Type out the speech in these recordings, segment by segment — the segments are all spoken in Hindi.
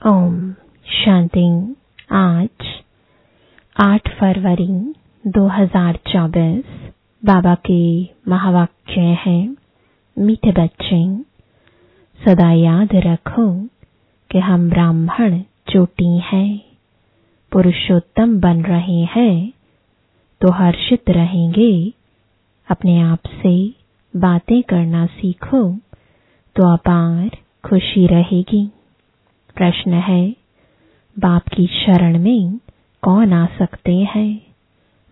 ओम शांति आज 8 फरवरी 2024 बाबा के महावाक्य हैं, मीठे बच्चे, सदा याद रखो कि हम ब्राह्मण चोटी हैं, पुरुषोत्तम बन रहे हैं तो हर्षित रहेंगे, अपने आप से बातें करना सीखो तो अपार खुशी रहेगी। प्रश्न है, बाप की शरण में कौन आ सकते हैं?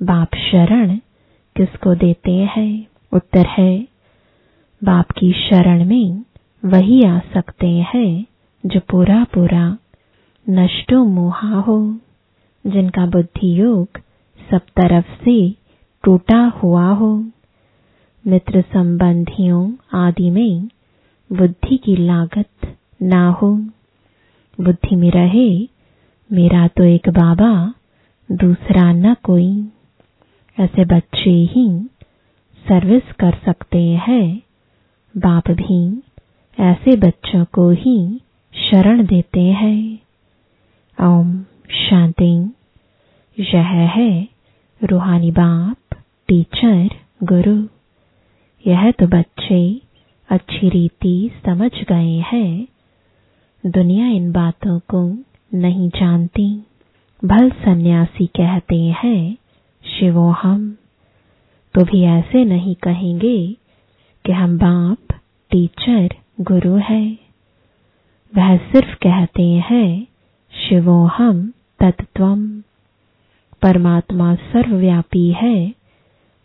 बाप शरण किसको देते हैं? उत्तर है, बाप की शरण में वही आ सकते हैं जो पूरा पूरा नष्टो मोहा हो, जिनका बुद्धि योग सब तरफ़ से टूटा हुआ हो। मित्र संबंधियों आदि में बुद्धि की लागत ना हो। बुद्धि में रहे, मेरा तो एक बाबा, दूसरा न कोई। ऐसे बच्चे ही सर्विस कर सकते हैं। बाप भी ऐसे बच्चों को ही शरण देते हैं। ओम शांति। यह है रूहानी बाप, टीचर, गुरु। यह तो बच्चे अच्छी रीति समझ गए हैं। दुनिया इन बातों को नहीं जानती। भल सन्यासी कहते हैं, शिवो हम। तो भी ऐसे नहीं कहेंगे कि हम बाप, टीचर, गुरु है। वह सिर्फ़ कहते हैं, शिवो हम तत्वम परमात्मा सर्वव्यापी है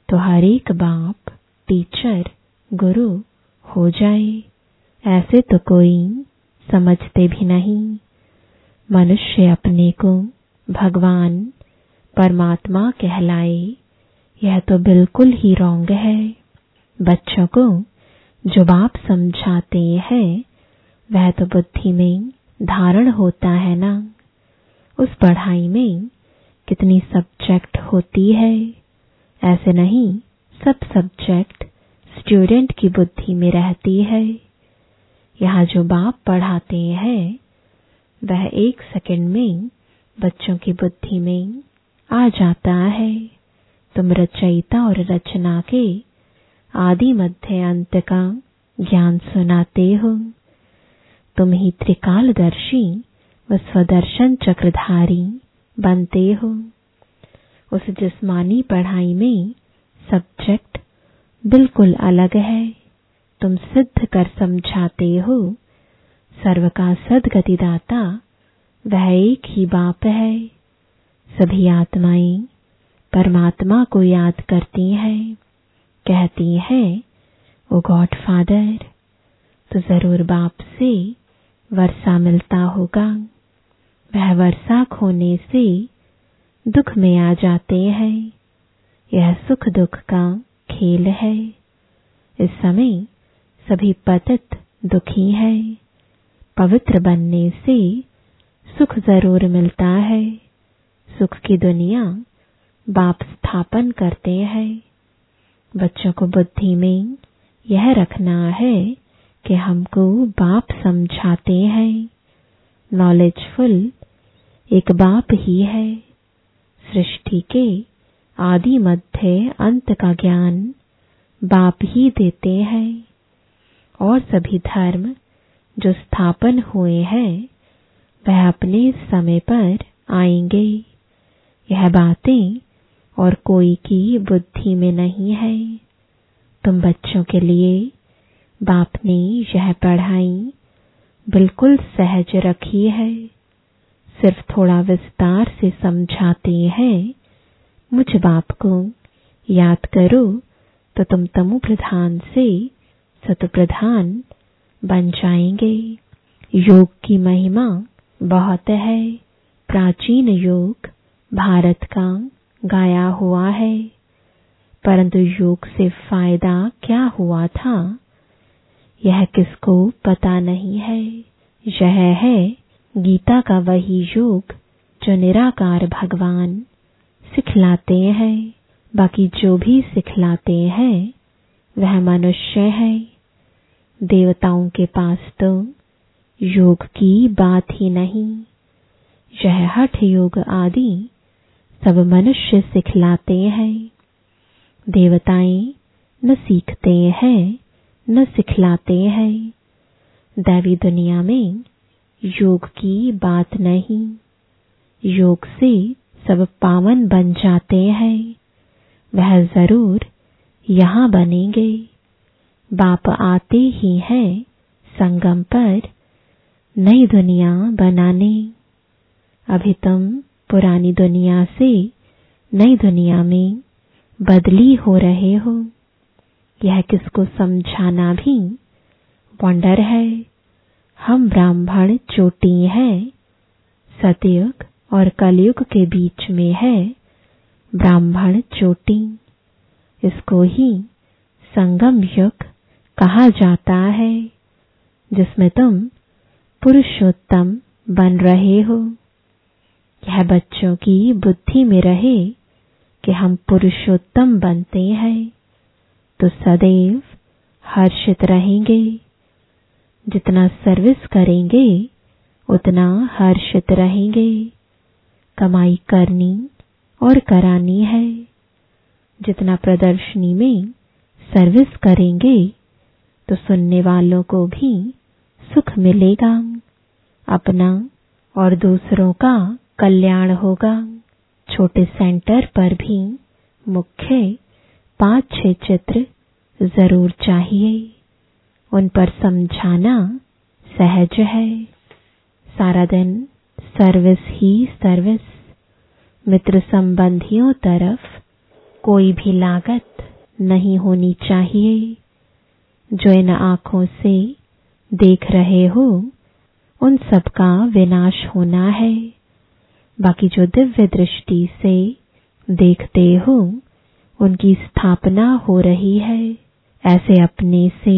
तो हर एक बाप, टीचर, गुरु हो जाए। ऐसे तो कोई समझते भी नहीं। मनुष्य अपने को भगवान, परमात्मा कहलाए, यह तो बिल्कुल ही रोंग है। बच्चों को जो बाप समझाते हैं, वह तो बुद्धि में धारण होता है ना। उस पढ़ाई में कितनी सब्जेक्ट होती है। ऐसे नहीं, सब सब्जेक्ट स्टूडेंट की बुद्धि में रहती है। यहाँ जो बाप पढ़ाते हैं, वह एक सेकंड में बच्चों की बुद्धि में आ जाता है। तुम रचयिता और रचना के आदि मध्य अंत का ज्ञान सुनाते हो। तुम ही त्रिकालदर्शी व स्वदर्शन चक्रधारी बनते हो। उस जिस्मानी पढ़ाई में सब्जेक्ट बिल्कुल अलग है। तुम सिद्ध कर समझाते हो। सर्व का सदगतिदाता, वह एक ही बाप है। सभी आत्माएँ परमात्मा को याद करती हैं। कहती हैं, ओ गॉड फादर तो ज़रूर बाप से वर्षा मिलता होगा। वह वर्षा खोने से दुख में आ जाते हैं। यह सुख दुख का खेल है। इस समय सभी पतित दुखी है। पवित्र बनने से सुख ज़रूर मिलता है। सुख की दुनिया बाप स्थापन करते हैं। बच्चों को बुद्धि में यह रखना है कि हमको बाप समझाते हैं। नॉलेजफुल एक बाप ही है। सृष्टि के आदि मध्य अंत का ज्ञान बाप ही देते हैं। और सभी धर्म जो स्थापन हुए हैं, वह अपने समय पर आएँगे। यह बातें और कोई की बुद्धि में नहीं है। तुम बच्चों के लिए बाप ने यह पढ़ाई बिल्कुल सहज रखी है। सिर्फ़ थोड़ा विस्तार से समझाते हैं। मुझ बाप को याद करो तो तुम तमु प्रधान से सतप्रधान बन जाएँगे। योग की महिमा बहुत है। प्राचीन योग भारत का गाया हुआ है। परंतु योग से फ़ायदा क्या हुआ था? यह किसको पता नहीं है। यह है गीता का वही योग जो निराकार भगवान सिखलाते हैं। बाकी जो भी सिखलाते हैं, वह मनुष्य है। देवताओं के पास तो योग की बात ही नहीं। यह हठ योग आदि सब मनुष्य सिखलाते हैं। देवताएँ न सीखते हैं, न सिखलाते हैं। दैवी दुनिया में योग की बात नहीं। योग से सब पावन बन जाते हैं। वह ज़रूर यहाँ बनेंगे। बाप आते ही हैं संगम पर नई दुनिया बनाने। अभी तुम पुरानी दुनिया से नई दुनिया में बदली हो रहे हो। यह किसको समझाना भी वंडर है। हम ब्राह्मण चोटी हैं, सतयुग और कलयुग के बीच में है ब्राह्मण चोटी। इसको ही संगम युग कहा जाता है, जिसमें तुम पुरुषोत्तम बन रहे हो। यह बच्चों की बुद्धि में रहे कि हम पुरुषोत्तम बनते हैं तो सदैव हर्षित रहेंगे। जितना सर्विस करेंगे, उतना हर्षित रहेंगे। कमाई करनी और करानी है। जितना प्रदर्शनी में सर्विस करेंगे तो सुनने वालों को भी सुख मिलेगा। अपना और दूसरों का कल्याण होगा। छोटे सेंटर पर भी मुख्य पाँच छह चित्र ज़रूर चाहिए। उन पर समझाना सहज है। सारा दिन सर्विस ही सर्विस। मित्र संबंधियों तरफ़ कोई भी लागत नहीं होनी चाहिए। जो इन आँखों से देख रहे हो, उन सब का विनाश होना है। बाकी जो दिव्य दृष्टि से देखते हो, उनकी स्थापना हो रही है। ऐसे अपने से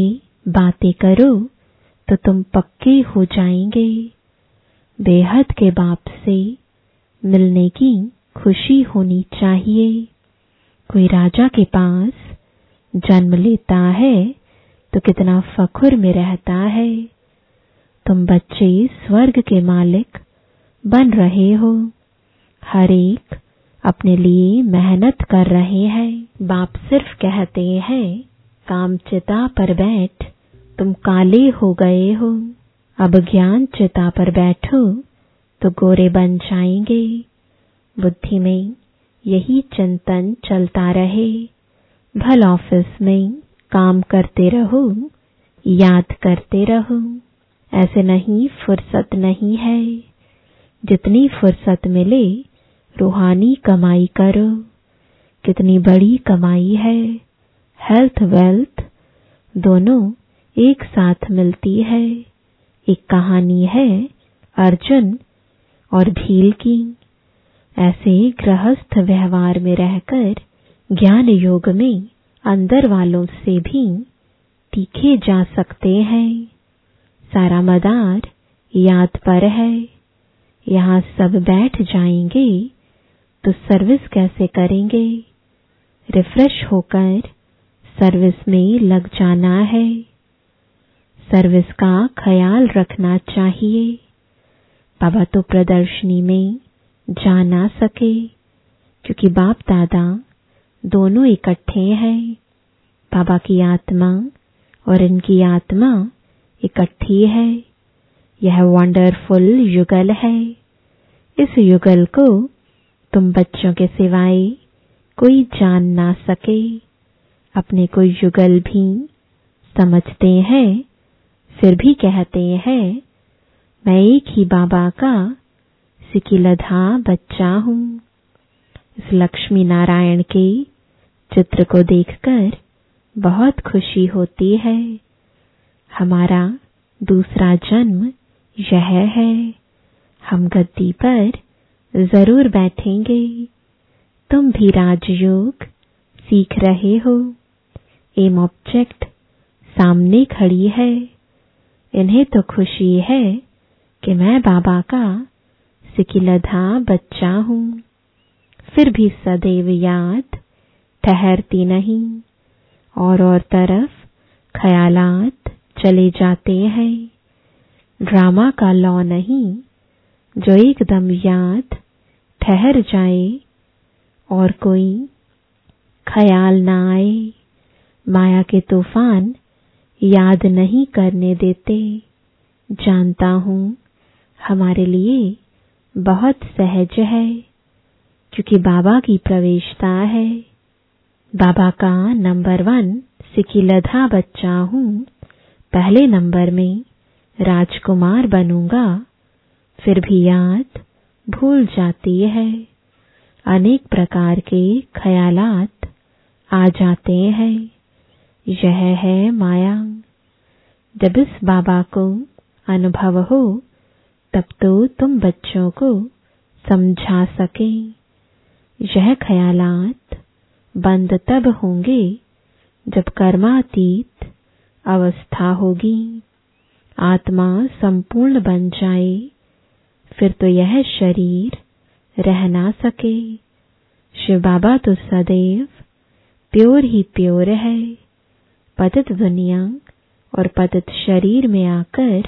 बातें करो तो तुम पक्के हो जाएँगे। बेहद के बाप से मिलने की खुशी होनी चाहिए। कोई राजा के पास जन्म लेता है तो कितना फखुर में रहता है। तुम बच्चे स्वर्ग के मालिक बन रहे हो। हर एक अपने लिए मेहनत कर रहे हैं। बाप सिर्फ़ कहते हैं, काम चिता पर बैठ, तुम काले हो गए हो। अब ज्ञान चिता पर बैठो तो गोरे बन जाएँगे। बुद्धि में यही चिंतन चलता रहे। भल ऑफ़िस में काम करते रहो, याद करते रहो। ऐसे नहीं, फुर्सत नहीं है। जितनी फुर्सत मिले, रूहानी कमाई करो। कितनी बड़ी कमाई है हेल्थ वेल्थ दोनों एक साथ मिलती है। एक कहानी है अर्जुन और भील की। ऐसे गृहस्थ व्यवहार में रहकर ज्ञान योग में अंदर वालों से भी तीखे जा सकते हैं। सारा मदार याद पर है। यहाँ सब बैठ जाएँगे तो सर्विस कैसे करेंगे? रिफ्रेश होकर सर्विस में लग जाना है। सर्विस का ख्याल रखना चाहिए। बाबा तो प्रदर्शनी में जा ना सके, क्योंकि बाप दादा दोनों इकट्ठे हैं। बाबा की आत्मा और इनकी आत्मा इकट्ठी है। यह वंडरफुल युगल है। इस युगल को तुम बच्चों के सिवाय कोई जान ना सके। अपने को युगल भी समझते हैं, फिर भी कहते हैं, मैं एक ही बाबा का सिकिलधा बच्चा हूँ। इस लक्ष्मी नारायण के चित्र को देखकर बहुत खुशी होती है। हमारा दूसरा जन्म यह है। हम गद्दी पर ज़रूर बैठेंगे। तुम भी राजयोग सीख रहे हो। एम ऑब्जेक्ट सामने खड़ी है। इन्हें तो खुशी है कि मैं बाबा का सिकिलधा बच्चा हूँ। फिर भी सदैव याद ठहरती नहीं, और और तरफ़ ख्यालात चले जाते हैं। ड्रामा का लॉ नहीं, जो एकदम याद ठहर जाए, और कोई ख्याल ना आए। माया के तूफ़ान याद नहीं करने देते। जानता हूँ हमारे लिए बहुत सहज है, क्योंकि बाबा की प्रवेशता है। बाबा का नंबर वन सिकिलधा बच्चा हूँ। पहले नंबर में राजकुमार बनूँगा। फिर भी याद भूल जाती है। अनेक प्रकार के ख्यालात आ जाते हैं। यह है माया। जब इस बाबा को अनुभव हो, तब तो तुम बच्चों को समझा सके। यह ख्यालात बंद तब होंगे जब कर्मातीत अवस्था होगी। आत्मा संपूर्ण बन जाए, फिर तो यह शरीर रह ना सके। शिव बाबा तो सदैव प्योर ही प्योर है। पतित दुनिया और पतित शरीर में आकर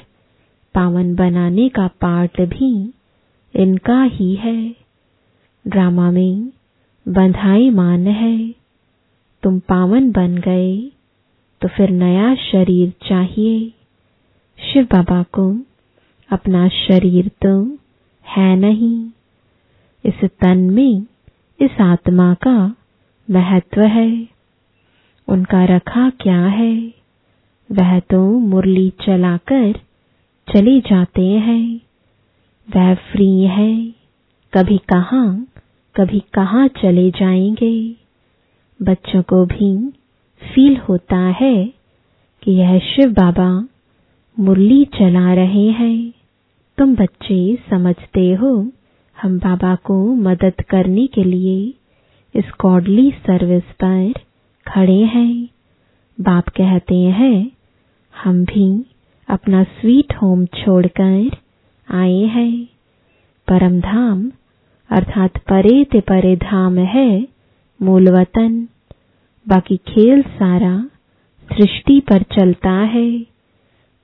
पावन बनाने का पार्ट भी इनका ही है। ड्रामा में बंधाई मान है। तुम पावन बन गए तो फिर नया शरीर चाहिए। शिव बाबा को, अपना शरीर तो है नहीं। इस तन में, इस आत्मा का महत्व है। उनका रखा क्या है? वह तो मुरली चलाकर चले जाते हैं। वह फ्री है, कभी कहाँ कभी कहाँ चले जाएँगे? बच्चों को भी फील होता है कि यह शिव बाबा मुरली चला रहे हैं। तुम बच्चे समझते हो हम बाबा को मदद करने के लिए इस गॉडली सर्विस पर खड़े हैं। बाप कहते हैं, हम भी अपना स्वीट होम छोड़कर आए हैं। परम धाम अर्थात परे ते परे धाम है मूल वतन बाकी खेल सारा सृष्टि पर चलता है।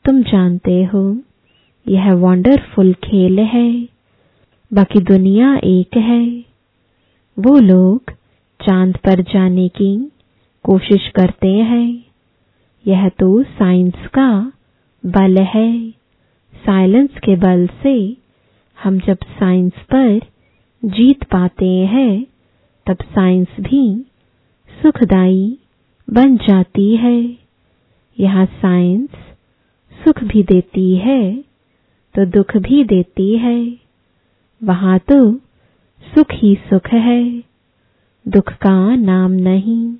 तुम जानते हो, यह वंडरफुल खेल है। बाकी दुनिया एक है। वो लोग चाँद पर जाने की कोशिश करते हैं। यह तो साइंस का बल है। साइलेंस के बल से हम जब साइंस पर जीत पाते हैं, तब साइंस भी सुखदाई बन जाती है। यहाँ साइंस सुख भी देती है तो दुख भी देती है। वहाँ तो सुख ही सुख है, दुख का नाम नहीं।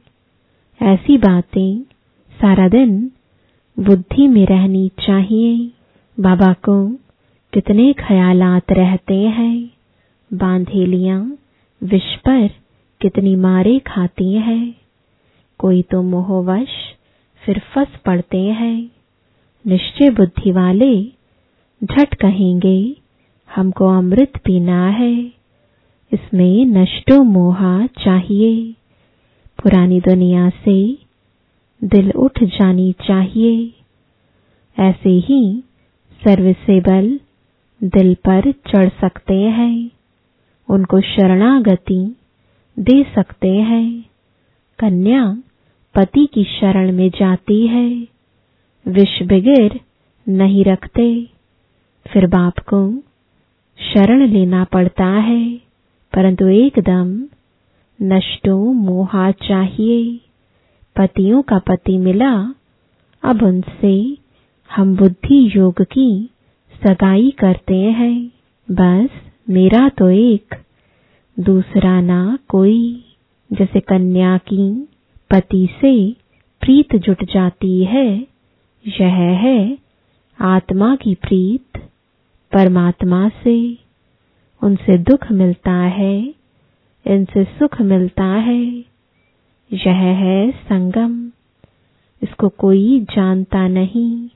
ऐसी बातें सारा दिन बुद्धि में रहनी चाहिए। बाबा को कितने ख्यालात रहते हैं। बांधेलियाँ विष पर कितनी मारे खाती हैं। कोई तो मोहवश फिर फंस पड़ते हैं। निश्चय बुद्धि वाले झट कहेंगे, हमको अमृत पीना है। इसमें नष्टो मोहा चाहिए। पुरानी दुनिया से दिल उठ जानी चाहिए। ऐसे ही सर्विसेबल दिल पर चढ़ सकते हैं। उनको शरणागति दे सकते हैं। कन्या पति की शरण में जाती है। विष बिगिर नहीं रखते। फिर बाप को शरण लेना पड़ता है, परंतु एकदम नष्टो मोहा चाहिए। पतियों का पति मिला, अब उनसे हम बुद्धि योग की सगाई करते हैं। बस मेरा तो एक, दूसरा ना कोई। जैसे कन्या की पति से प्रीत जुट जाती है, यह है आत्मा की प्रीत, परमात्मा से। उनसे दुख मिलता है, इनसे सुख मिलता है, यह है संगम। इसको कोई जानता नहीं।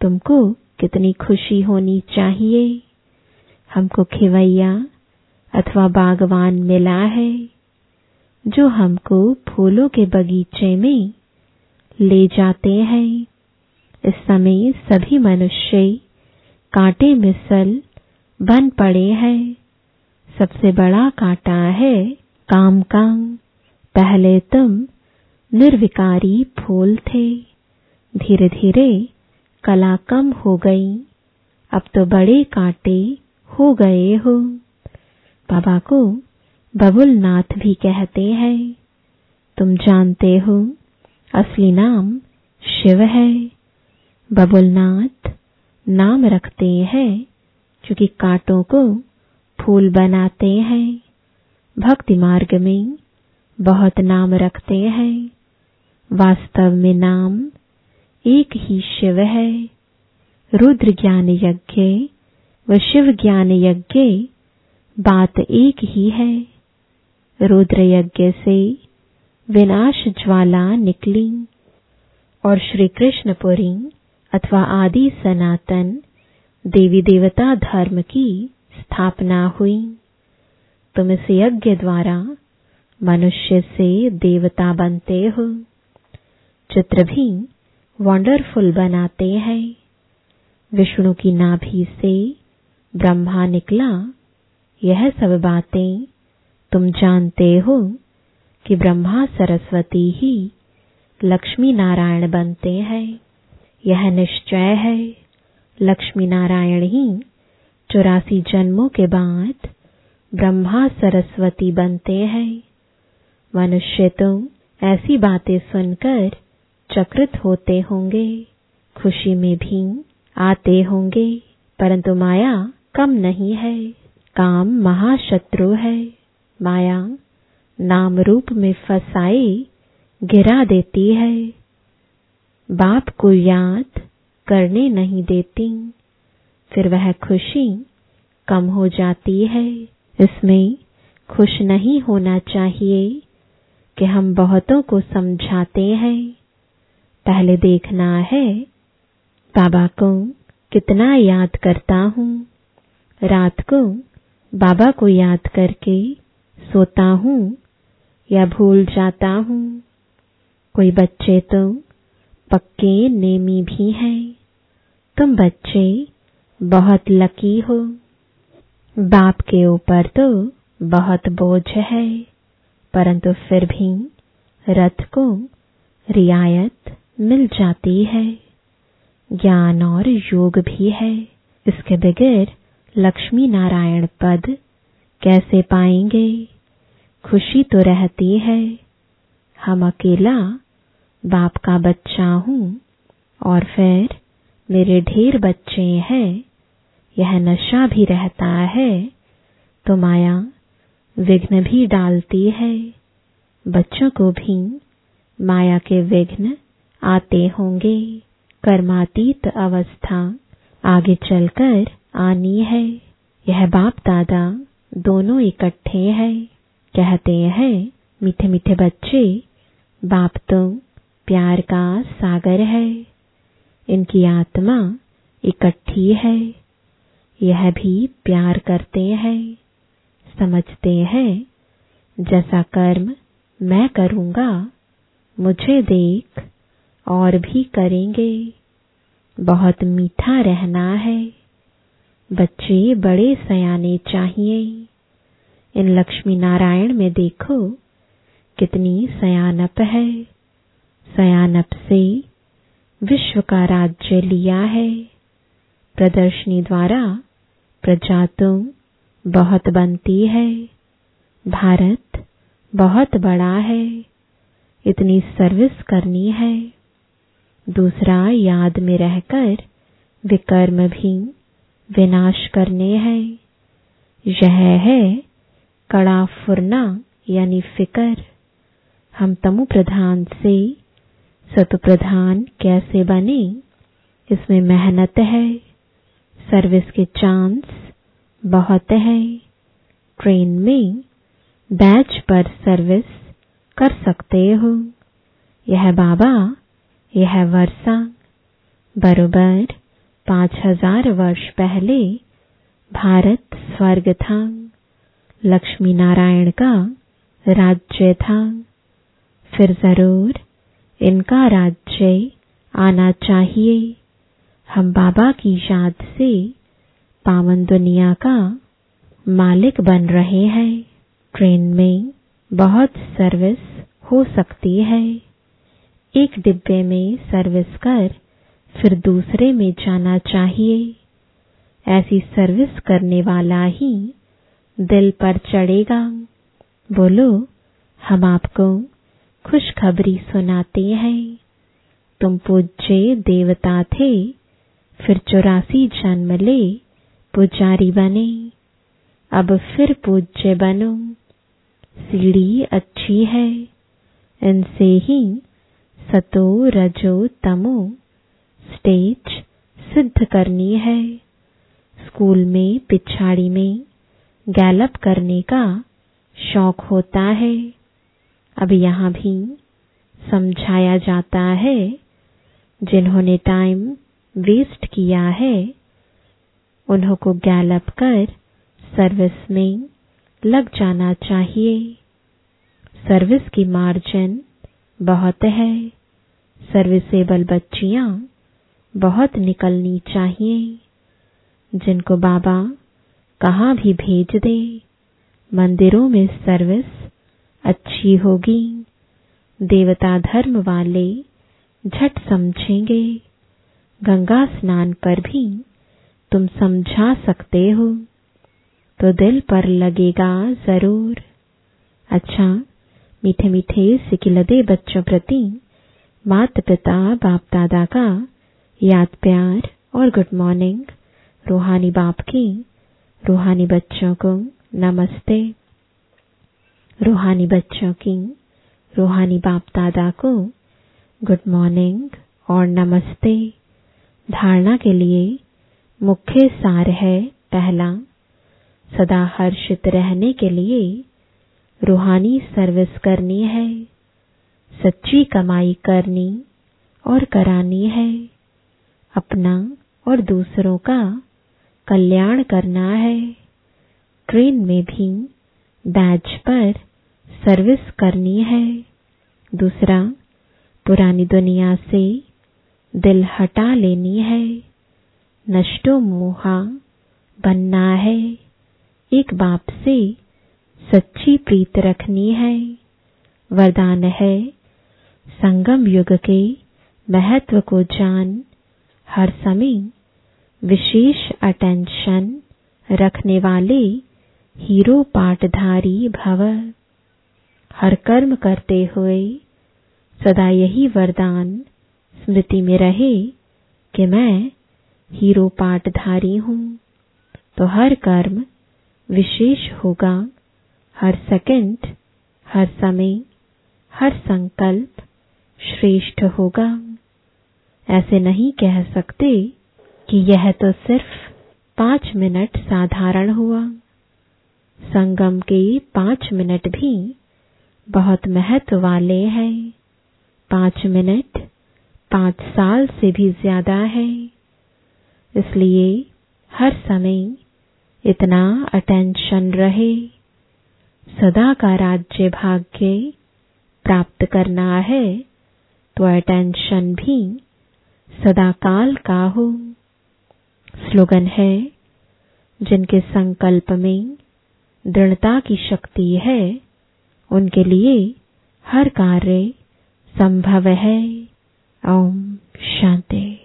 तुमको कितनी खुशी होनी चाहिए। हमको खिवैया अथवा बागवान मिला है, जो हमको फूलों के बगीचे में ले जाते हैं। इस समय सभी मनुष्य कांटे मिसल बन पड़े हैं। सबसे बड़ा कांटा है काम काम पहले तुम निर्विकारी फूल थे। धीरे धीरे कला कम हो गई। अब तो बड़े कांटे हो गए हो। बाबा को बबुल नाथ भी कहते हैं। तुम जानते हो, असली नाम शिव है। बबुलनाथ नाम रखते हैं क्योंकि कांटों को फूल बनाते हैं। भक्ति मार्ग में बहुत नाम रखते हैं। वास्तव में नाम एक ही शिव है। रुद्र ज्ञान यज्ञ व शिव ज्ञान यज्ञ बात एक ही है। रुद्र यज्ञ से विनाश ज्वाला निकली और श्री कृष्णपुरी अथवा आदि सनातन देवी देवता धर्म की स्थापना हुई। तुम इस यज्ञ द्वारा मनुष्य से देवता बनते हो। चित्र भी वंडरफुल बनाते हैं। विष्णु की नाभि से ब्रह्मा निकला, यह सब बातें तुम जानते हो कि ब्रह्मा सरस्वती ही लक्ष्मी नारायण बनते हैं। यह निश्चय है, लक्ष्मी नारायण ही चौरासी जन्मों के बाद ब्रह्मा सरस्वती बनते हैं। मनुष्य तो ऐसी बातें सुनकर चक्रित होते होंगे, खुशी में भी आते होंगे, परंतु माया कम नहीं है। काम महाशत्रु है। माया नाम रूप में फसाए गिरा देती है। बाप को याद करने नहीं देती। फिर वह खुशी कम हो जाती है। इसमें खुश नहीं होना चाहिए कि हम बहुतों को समझाते हैं। पहले देखना है, बाबा को कितना याद करता हूँ। रात को बाबा को याद करके सोता हूँ या भूल जाता हूँ। कोई बच्चे तो पक्के नेमी भी हैं। तुम बच्चे बहुत लकी हो। बाप के ऊपर तो बहुत बोझ है। परंतु फिर भी रथ को रियायत मिल जाती है। ज्ञान और योग भी है। इसके बगैर लक्ष्मी नारायण पद कैसे पाएँगे? खुशी तो रहती है। हम अकेला बाप का बच्चा हूँ और फिर मेरे ढेर बच्चे हैं। यह नशा भी रहता है तो माया विघ्न भी डालती है। बच्चों को भी माया के विघ्न आते होंगे। कर्मातीत अवस्था आगे चलकर आनी है। यह बाप दादा दोनों इकट्ठे हैं। कहते हैं, मीठे मीठे बच्चे, बाप तो प्यार का सागर है। इनकी आत्मा इकट्ठी है। यह भी प्यार करते हैं। समझते हैं, जैसा कर्म मैं करूँगा, मुझे देख और भी करेंगे। बहुत मीठा रहना है। बच्चे बड़े सयाने चाहिए। इन लक्ष्मी नारायण में देखो कितनी सयानप है। सयानप से विश्व का राज्य लिया है। प्रदर्शनी द्वारा प्रजा तो बहुत बनती है। भारत बहुत बड़ा है। इतनी सर्विस करनी है। दूसरा याद में रहकर विकर्म भी विनाश करने हैं। यह है कड़ा फुरना यानी फिकर। हम तमु प्रधान से सतु प्रधान कैसे बने? इसमें मेहनत है, सर्विस के चांस बहुत है। ट्रेन में बैच पर सर्विस कर सकते हो। यह बाबा, यह वर्षा, बरोबर पाँच हज़ार वर्ष पहले भारत स्वर्ग था। लक्ष्मी नारायण का राज्य था। फिर ज़रूर इनका राज्य आना चाहिए। हम बाबा की याद से पावन दुनिया का मालिक बन रहे हैं। ट्रेन में बहुत सर्विस हो सकती है। एक डिब्बे में सर्विस कर फिर दूसरे में जाना चाहिए। ऐसी सर्विस करने वाला ही दिल पर चढ़ेगा। बोलो, हम आपको खुशखबरी सुनाते हैं। तुम पूज्य देवता थे, फिर चौरासी जन्म ले पुजारी बने। अब फिर पूज्य बनो। सीढ़ी अच्छी है, इनसे ही सतो रजो तमो। स्टेज सिद्ध करनी है। स्कूल में, पिछाड़ी में गैलप करने का शौक होता है। अब यहाँ भी समझाया जाता है, जिन्होंने टाइम वेस्ट किया है, उन्हों को गैलप कर सर्विस में लग जाना चाहिए। सर्विस की मार्जिन बहुत है। सर्विसेबल बच्चियाँ बहुत निकलनी चाहिए। जिनको बाबा कहाँ भी भेज दे, मंदिरों में सर्विस अच्छी होगी। देवता धर्म वाले झट समझेंगे। गंगा स्नान पर भी तुम समझा सकते हो। तो दिल पर लगेगा ज़रूर। अच्छा मीठे मीठे सिकिलदे बच्चों प्रति माता पिता बाप दादा का याद प्यार और गुड मॉर्निंग। रूहानी बाप की, रूहानी बच्चों को नमस्ते। रूहानी बच्चों की, रूहानी बाप दादा को गुड मॉर्निंग और नमस्ते। धारणा के लिए मुख्य सार है पहला, सदा हर्षित रहने के लिए रूहानी सर्विस करनी है। सच्ची कमाई करनी और करानी है। अपना और दूसरों का कल्याण करना है। ट्रेन में भी बैच पर सर्विस करनी है। दूसरा, पुरानी दुनिया से दिल हटा लेनी है। नष्टो मोहा बनना है। एक बाप से सच्ची प्रीत रखनी है। वरदान है संगम युग के महत्व को जान हर समय विशेष अटेंशन रखने वाले हीरो पाठधारी भव। हर कर्म करते हुए सदा यही वरदान स्मृति में रहे कि मैं हीरो पाठधारी हूँ। तो हर कर्म विशेष होगा। हर सेकंड हर समय, हर संकल्प श्रेष्ठ होगा। ऐसे नहीं कह सकते कि यह तो सिर्फ़ पाँच मिनट साधारण हुआ। संगम के पाँच मिनट भी बहुत महत्व वाले हैं। पाँच मिनट पाँच साल से भी ज़्यादा है। इसलिए हर समय इतना अटेंशन रहे। सदा का राज्य भाग्य प्राप्त करना है तो अटेंशन भी काल का हो। स्लोगन है, जिनके संकल्प में दृढ़ता की शक्ति है, उनके लिए हर कार्य संभव है। ओम शांति।